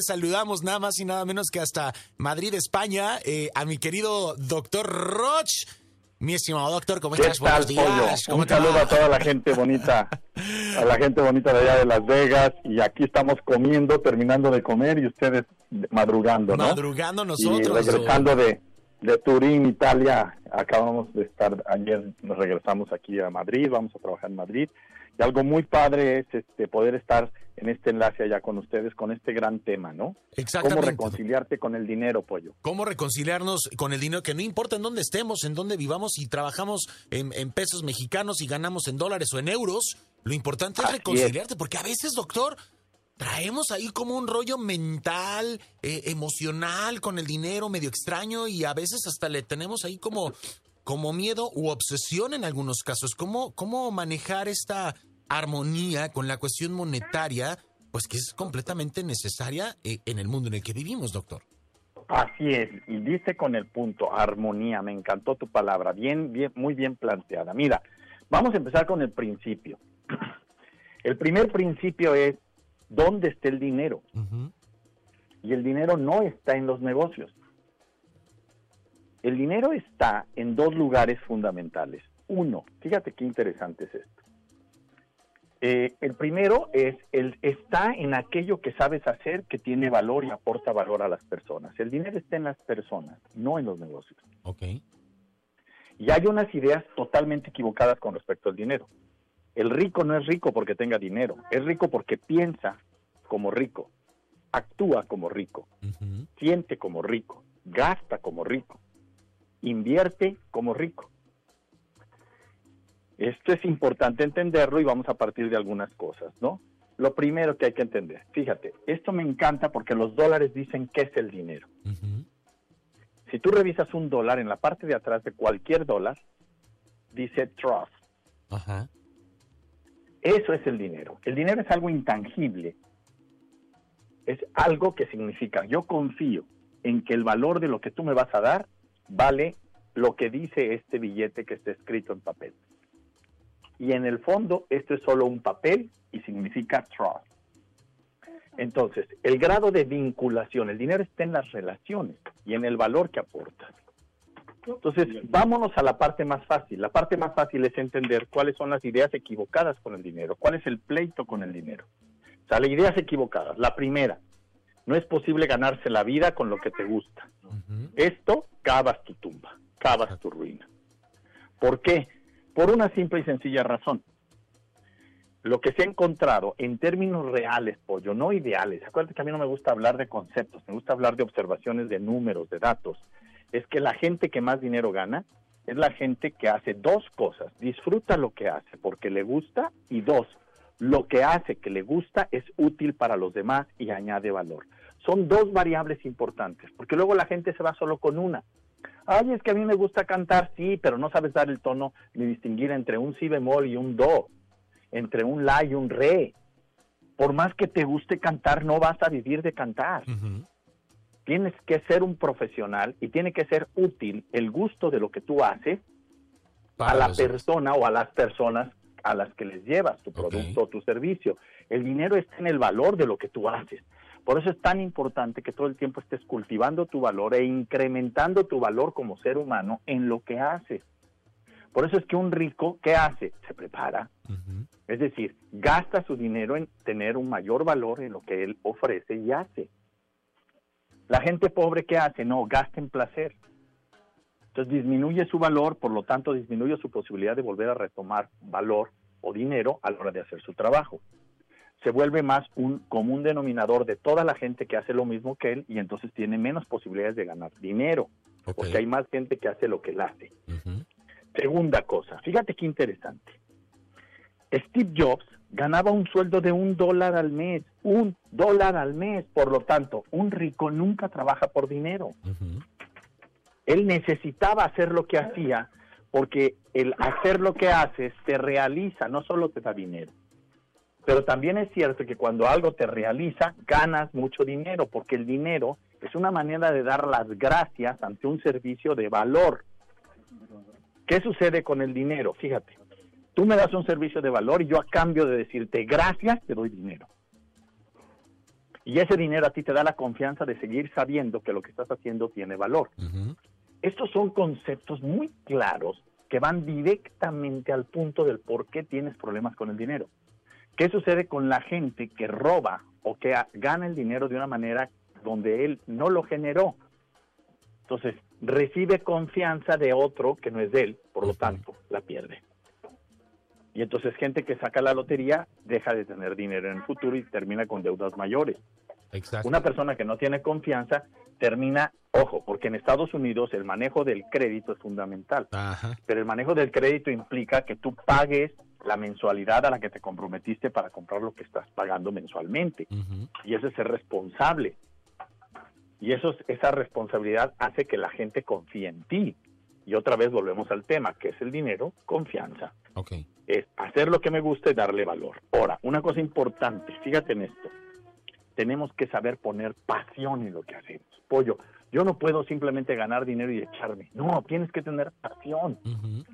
Saludamos nada más y nada menos que hasta Madrid, España, eh, a mi querido doctor Roch. Mi estimado doctor, ¿cómo estás? Buenos días. ¿Cómo Un saludo a toda la gente bonita, a la gente bonita de allá de Las Vegas. Y aquí estamos comiendo, terminando de comer y ustedes madrugando, ¿no? Madrugando nosotros. Y regresando de, de Turín, Italia. Acabamos de estar, ayer nos regresamos aquí a Madrid, vamos a trabajar en Madrid. Y algo muy padre es este, poder estar en este enlace allá con ustedes con este gran tema, ¿no? Exactamente. ¿Cómo reconciliarte con el dinero, pollo? ¿Cómo reconciliarnos con el dinero? Que no importa en dónde estemos, en dónde vivamos, y trabajamos en, pesos mexicanos y ganamos en dólares o en euros, lo importante es reconciliarte, porque a veces, doctor, traemos ahí como un rollo mental, eh, emocional con el dinero medio extraño y a veces hasta le tenemos ahí como como miedo u obsesión en algunos casos. ¿Cómo, cómo manejar esta armonía con la cuestión monetaria, pues que es completamente necesaria eh, en el mundo en el que vivimos, doctor. Así es, y dice con el punto, armonía, me encantó tu palabra, bien, bien, muy bien planteada. Mira, vamos a empezar con el principio. El primer principio es, ¿dónde está el dinero? Y el dinero no está en los negocios. El dinero está en dos lugares fundamentales. Uno, fíjate qué interesante es esto. Eh, el primero es, el, está en aquello que sabes hacer que tiene valor y aporta valor a las personas. El dinero está en las personas, no en los negocios. Ok. Y hay unas ideas totalmente equivocadas con respecto al dinero. El rico no es rico porque tenga dinero, es rico porque piensa como rico, actúa como rico, siente como rico, gasta como rico, invierte como rico. Esto es importante entenderlo y vamos a partir de algunas cosas, ¿no? Lo primero que hay que entender, fíjate, esto me encanta porque los dólares dicen qué es el dinero. Si tú revisas un dólar en la parte de atrás de cualquier dólar, dice trust. Eso es el dinero. El dinero es algo intangible. Es algo que significa, yo confío en que el valor de lo que tú me vas a dar vale lo que dice este billete que está escrito en papel y en el fondo esto es solo un papel y significa trust. Entonces, el grado de vinculación, el dinero está en las relaciones y en el valor que aporta. Entonces, vámonos a la parte más fácil. La parte más fácil es entender cuáles son las ideas equivocadas con el dinero, cuál es el pleito con el dinero. O sea, las ideas equivocadas. La primera, no es posible ganarse la vida con lo que te gusta. Esto cavas tu tumba, cavas tu ruina. ¿Por qué? Por una simple y sencilla razón. Lo que se ha encontrado en términos reales, pollo, no ideales, acuérdate que a mí no me gusta hablar de conceptos, me gusta hablar de observaciones, de números, de datos, es que la gente que más dinero gana es la gente que hace dos cosas, disfruta lo que hace porque le gusta y dos, lo que hace que le gusta es útil para los demás y añade valor. Son dos variables importantes, porque luego la gente se va solo con una. Ay, es que a mí me gusta cantar, sí, pero no sabes dar el tono ni distinguir entre un si bemol y un do, entre un la y un re. Por más que te guste cantar, no vas a vivir de cantar. Tienes que ser un profesional y tiene que ser útil el gusto de lo que tú haces a la persona o a las personas a las que les llevas tu producto o tu servicio. El dinero está en el valor de lo que tú haces. Por eso es tan importante que todo el tiempo estés cultivando tu valor e incrementando tu valor como ser humano en lo que haces. Por eso es que un rico, ¿qué hace? Se prepara. Es decir, gasta su dinero en tener un mayor valor en lo que él ofrece y hace. La gente pobre, ¿qué hace? No, gasta en placer. Entonces disminuye su valor, por lo tanto disminuye su posibilidad de volver a retomar valor o dinero a la hora de hacer su trabajo se vuelve más un común denominador de toda la gente que hace lo mismo que él y entonces tiene menos posibilidades de ganar dinero, porque hay más gente que hace lo que él hace. Segunda cosa, fíjate qué interesante. Steve Jobs ganaba un sueldo de un dólar al mes, un dólar al mes, por lo tanto, un rico nunca trabaja por dinero. Él necesitaba hacer lo que hacía porque el hacer lo que haces te realiza, no solo te da dinero. Pero también es cierto que cuando algo te realiza, ganas mucho dinero, porque el dinero es una manera de dar las gracias ante un servicio de valor. ¿Qué sucede con el dinero? Fíjate, tú me das un servicio de valor y yo a cambio de decirte gracias te doy dinero. Y ese dinero a ti te da la confianza de seguir sabiendo que lo que estás haciendo tiene valor. Estos son conceptos muy claros que van directamente al punto del por qué tienes problemas con el dinero. ¿Qué sucede con la gente que roba o que gana el dinero de una manera donde él no lo generó? Entonces, recibe confianza de otro que no es de él, por lo tanto, la pierde. Y entonces gente que saca la lotería deja de tener dinero en el futuro y termina con deudas mayores. Una persona que no tiene confianza termina, ojo, porque en Estados Unidos el manejo del crédito es fundamental. Pero el manejo del crédito implica que tú pagues la mensualidad a la que te comprometiste para comprar lo que estás pagando mensualmente. Y ese es ser responsable. Y eso, esa responsabilidad hace que la gente confíe en ti. Y otra vez volvemos al tema, que es el dinero, confianza. Es hacer lo que me gusta y darle valor. Ahora, una cosa importante, fíjate en esto. Tenemos que saber poner pasión en lo que hacemos. Pollo, yo no puedo simplemente ganar dinero y echarme. No, tienes que tener pasión.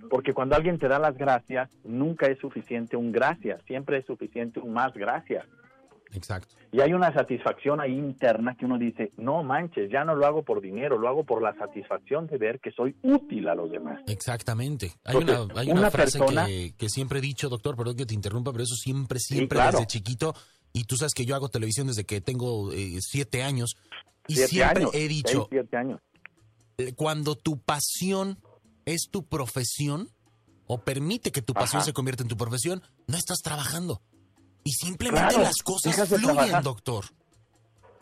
Porque cuando alguien te da las gracias, nunca es suficiente un gracias, siempre es suficiente un más gracias. Exacto. Y hay una satisfacción ahí interna que uno dice, no manches, ya no lo hago por dinero, lo hago por la satisfacción de ver que soy útil a los demás. Exactamente. Hay una, hay una, frase que, siempre he dicho, doctor, perdón que te interrumpa, pero eso siempre, siempre desde chiquito, y tú sabes que yo hago televisión desde que tengo eh, siete años, y siempre he dicho, años. Eh, cuando tu pasión es tu profesión, o permite que tu pasión se convierta en tu profesión, no estás trabajando. Y simplemente las cosas fluyen, doctor.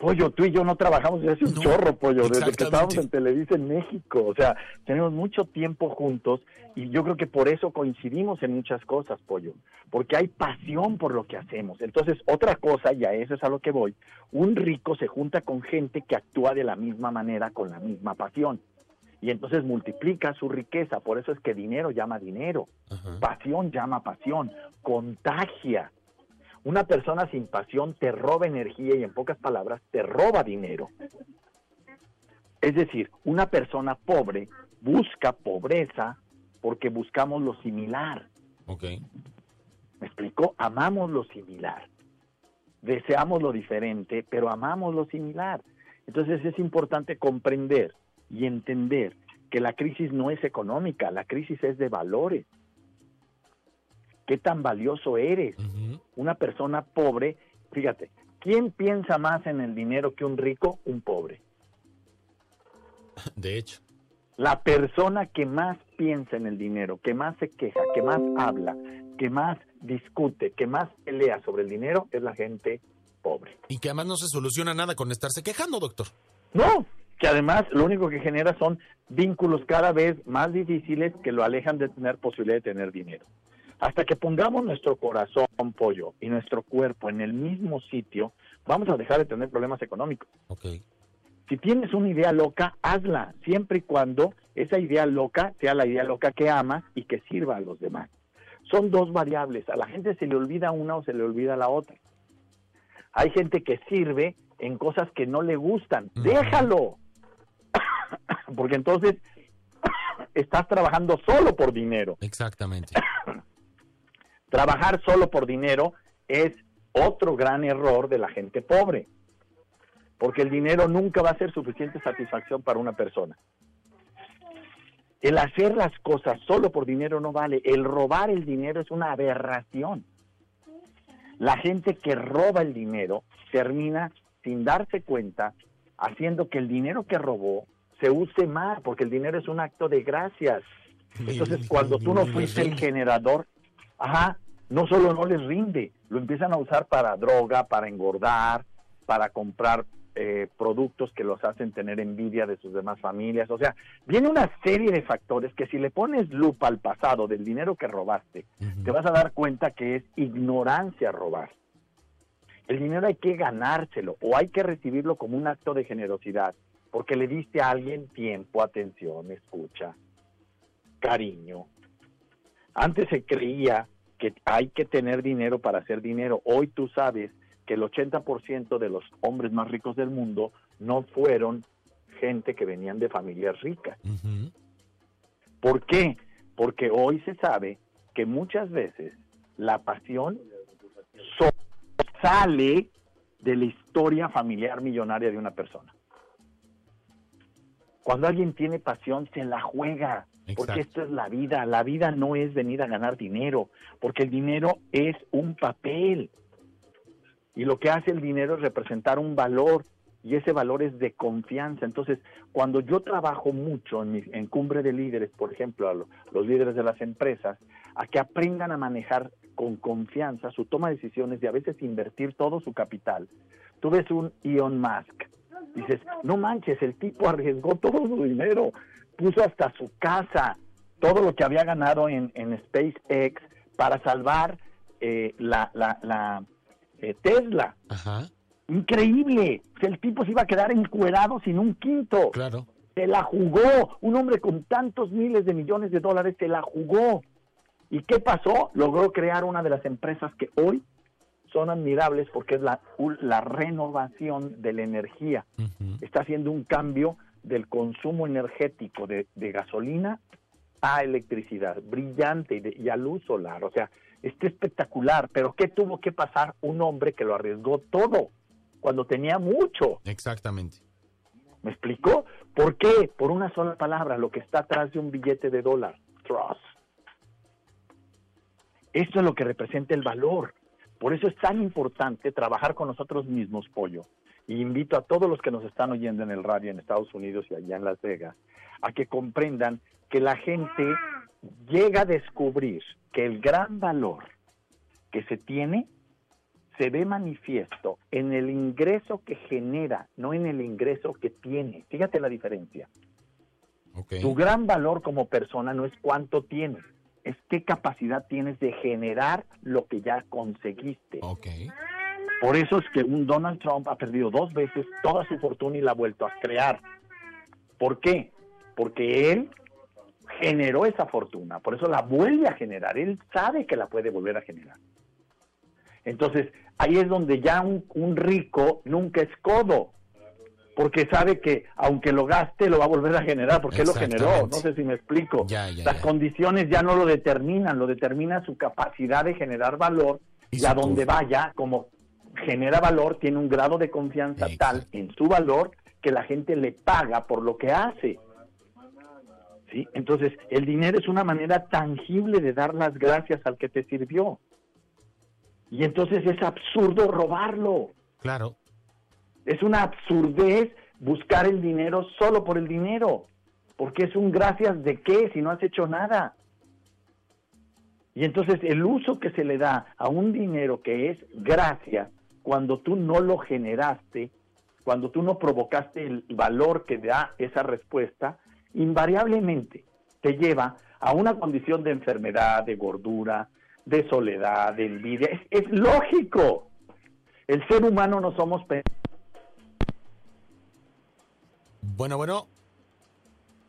Pollo, tú y yo no trabajamos desde hace un chorro, Pollo, desde que estábamos en Televisa en México. O sea, tenemos mucho tiempo juntos y yo creo que por eso coincidimos en muchas cosas, Pollo, porque hay pasión por lo que hacemos. Entonces, otra cosa, y a eso es a lo que voy, un rico se junta con gente que actúa de la misma manera, con la misma pasión. Y entonces multiplica su riqueza, por eso es que dinero llama dinero, pasión llama pasión, contagia una persona sin pasión te roba energía y en pocas palabras te roba dinero. Es decir, una persona pobre busca pobreza porque buscamos lo similar. Ok. ¿Me explico? Amamos lo similar. Deseamos lo diferente, pero amamos lo similar. Entonces es importante comprender y entender que la crisis no es económica, la crisis es de valores qué tan valioso eres. Una persona pobre, fíjate, ¿quién piensa más en el dinero que un rico? Un pobre. De hecho. La persona que más piensa en el dinero, que más se queja, que más habla, que más discute, que más pelea sobre el dinero, es la gente pobre. Y que además no se soluciona nada con estarse quejando, doctor. No, que además lo único que genera son vínculos cada vez más difíciles que lo alejan de tener posibilidad de tener dinero. Hasta que pongamos nuestro corazón, pollo, y nuestro cuerpo en el mismo sitio, vamos a dejar de tener problemas económicos. Okay. Si tienes una idea loca, hazla, siempre y cuando esa idea loca sea la idea loca que amas y que sirva a los demás. Son dos variables. A la gente se le olvida una o se le olvida la otra. Hay gente que sirve en cosas que no le gustan. Déjalo. Porque entonces estás trabajando solo por dinero. Exactamente. Trabajar solo por dinero es otro gran error de la gente pobre, porque el dinero nunca va a ser suficiente satisfacción para una persona. El hacer las cosas solo por dinero no vale, el robar el dinero es una aberración. La gente que roba el dinero termina sin darse cuenta haciendo que el dinero que robó se use más, porque el dinero es un acto de gracias. Entonces, cuando tú no fuiste el generador, ajá, no solo no les rinde, lo empiezan a usar para droga, para engordar, para comprar eh, productos que los hacen tener envidia de sus demás familias. O sea, viene una serie de factores que si le pones lupa al pasado del dinero que robaste, te vas a dar cuenta que es ignorancia robar. El dinero hay que ganárselo o hay que recibirlo como un acto de generosidad, porque le diste a alguien tiempo, atención, escucha, cariño. Antes se creía que hay que tener dinero para hacer dinero. Hoy tú sabes que el 80% de los hombres más ricos del mundo no fueron gente que venían de familias ricas. ¿Por qué? Porque hoy se sabe que muchas veces la pasión sale de la historia familiar millonaria de una persona. Cuando alguien tiene pasión, se la juega, porque esto es la vida. La vida no es venir a ganar dinero, porque el dinero es un papel. Y lo que hace el dinero es representar un valor, y ese valor es de confianza. Entonces, cuando yo trabajo mucho en, en Cumbre de Líderes, por ejemplo, a los líderes de las empresas, a que aprendan a manejar con confianza su toma de decisiones y a veces invertir todo su capital. Tú ves un Elon Musk, dices, no manches, el tipo arriesgó todo su dinero, puso hasta su casa, todo lo que había ganado en, en SpaceX para salvar eh, la, la, eh, Tesla. Increíble. el tipo se iba a quedar encuerado sin un quinto. Claro. Se la jugó. Un hombre con tantos miles de millones de dólares se la jugó. ¿Y qué pasó? Logró crear una de las empresas que hoy son admirables porque es la, la renovación de la energía. Está haciendo un cambio del consumo energético de, gasolina a electricidad, brillante y, y, a luz solar. O sea, está espectacular. Pero ¿qué tuvo que pasar un hombre que lo arriesgó todo cuando tenía mucho? Exactamente. ¿Me explicó? ¿Por qué? Por una sola palabra, lo que está atrás de un billete de dólar, trust. Esto es lo que representa el valor. Por eso es tan importante trabajar con nosotros mismos, Pollo. Y invito a todos los que nos están oyendo en el radio en Estados Unidos y allá en Las Vegas a que comprendan que la gente llega a descubrir que el gran valor que se tiene se ve manifiesto en el ingreso que genera, no en el ingreso que tiene. Fíjate la diferencia. Tu gran valor como persona no es cuánto tienes, es qué capacidad tienes de generar lo que ya conseguiste. Por eso es que un Donald Trump ha perdido dos veces toda su fortuna y la ha vuelto a crear. ¿Por qué? Porque él generó esa fortuna, por eso la vuelve a generar. Él sabe que la puede volver a generar. Entonces, ahí es donde ya un, un rico nunca es codo porque sabe que aunque lo gaste lo va a volver a generar porque lo generó, no sé si me explico. Las condiciones ya no lo determinan, lo determina su capacidad de generar valor y, a donde vaya, como genera valor, tiene un grado de confianza tal en su valor que la gente le paga por lo que hace. ¿Sí? Entonces, el dinero es una manera tangible de dar las gracias al que te sirvió. Y entonces es absurdo robarlo. Claro. Es una absurdez buscar el dinero solo por el dinero, porque es un gracias de qué si no has hecho nada. Y entonces el uso que se le da a un dinero que es gracias, cuando tú no lo generaste, cuando tú no provocaste el valor que da esa respuesta, invariablemente te lleva a una condición de enfermedad, de gordura, de soledad, de envidia. Es, lógico. El ser humano no somos bueno, bueno.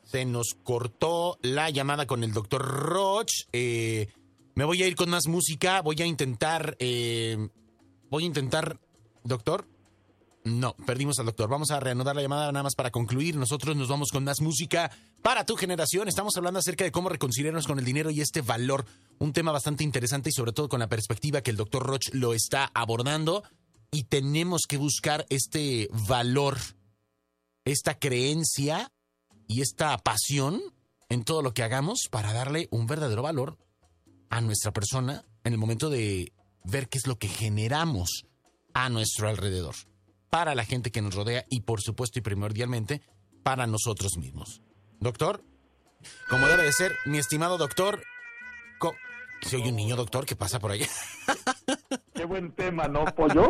Se nos cortó la llamada con el doctor Roch. Eh, me voy a ir con más música. Voy a intentar. Eh, voy a intentar. Doctor. No, perdimos al doctor. Vamos a reanudar la llamada nada más para concluir. Nosotros nos vamos con más música para tu generación. Estamos hablando acerca de cómo reconciliarnos con el dinero y este valor. Un tema bastante interesante y sobre todo con la perspectiva que el doctor Roch lo está abordando. Y tenemos que buscar este valor esta creencia y esta pasión en todo lo que hagamos para darle un verdadero valor a nuestra persona en el momento de ver qué es lo que generamos a nuestro alrededor, para la gente que nos rodea y por supuesto y primordialmente para nosotros mismos. Doctor, como debe de ser, mi estimado doctor, si oye un niño doctor que pasa por allá. Qué buen tema, ¿no, pollo?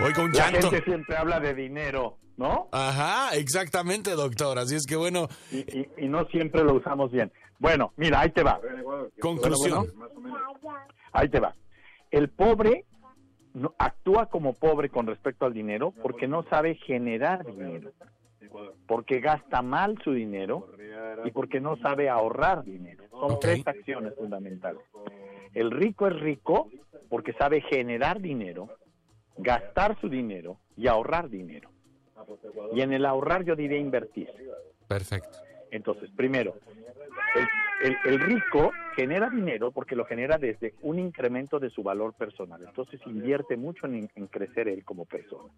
Oiga, un La gente siempre habla de dinero. ¿no? Ajá, exactamente, doctor. Así es que bueno. Y, no siempre lo usamos bien. Bueno, mira, ahí te va. Conclusión. ahí te va. El pobre no, actúa como pobre con respecto al dinero porque no sabe generar dinero, porque gasta mal su dinero y porque no sabe ahorrar dinero. Son tres acciones fundamentales. El rico es rico porque sabe generar dinero, gastar su dinero y ahorrar dinero. Y en el ahorrar yo diría invertir. Perfecto. Entonces, primero, el, rico genera dinero porque lo genera desde un incremento de su valor personal. Entonces invierte mucho en, en, crecer él como persona.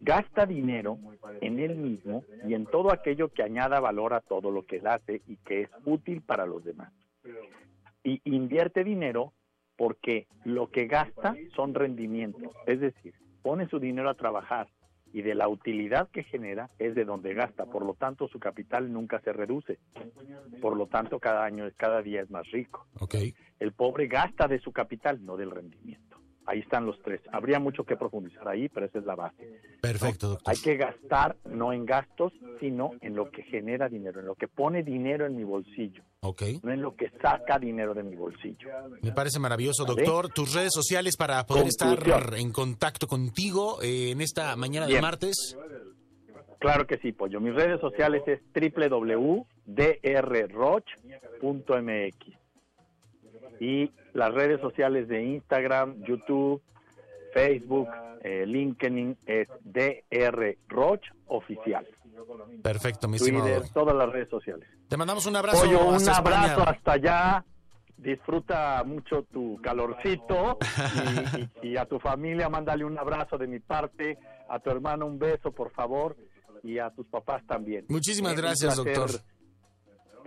Gasta dinero en él mismo y en todo aquello que añada valor a todo lo que él hace y que es útil para los demás. Y invierte dinero porque lo que gasta son rendimientos, es decir, pone su dinero a trabajar y de la utilidad que genera es de donde gasta, por lo tanto su capital nunca se reduce, por lo tanto cada año, cada día es más rico. Okay. El pobre gasta de su capital, no del rendimiento. Ahí están los tres. Habría mucho que profundizar ahí, pero esa es la base. Perfecto, doctor. Hay que gastar no en gastos, sino en lo que genera dinero, en lo que pone dinero en mi bolsillo. Ok. No en lo que saca dinero de mi bolsillo. Me parece maravilloso, doctor. Tus redes sociales para poder estar en contacto contigo eh, en esta mañana de martes. Claro que sí, Pollo. Mis redes sociales es www.drroch.mx y las redes sociales de Instagram, YouTube, Facebook, eh, LinkedIn es DR Roch Oficial. Perfecto, mi Twitter, todas las redes sociales. Te mandamos un abrazo. un abrazo hasta allá. Disfruta mucho tu calorcito y, y, a tu familia mándale un abrazo de mi parte, a tu hermano un beso por favor y a tus papás también. Muchísimas gracias, doctor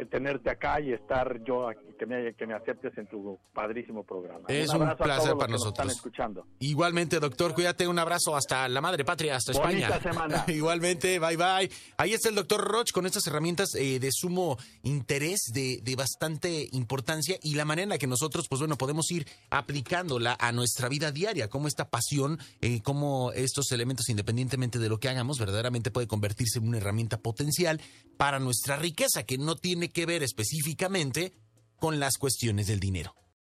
tenerte acá y estar yo aquí, que me, que me aceptes en tu padrísimo programa. Es un, placer para nosotros. escuchando. Igualmente, doctor, cuídate, un abrazo hasta la madre patria, hasta España. semana. Igualmente, bye bye. Ahí está el doctor Roch con estas herramientas eh, de sumo interés, de, de bastante importancia y la manera en la que nosotros, pues bueno, podemos ir aplicándola a nuestra vida diaria, como esta pasión, eh, cómo estos elementos, independientemente de lo que hagamos, verdaderamente puede convertirse en una herramienta potencial para nuestra riqueza, que no tiene que ver específicamente con las cuestiones del dinero.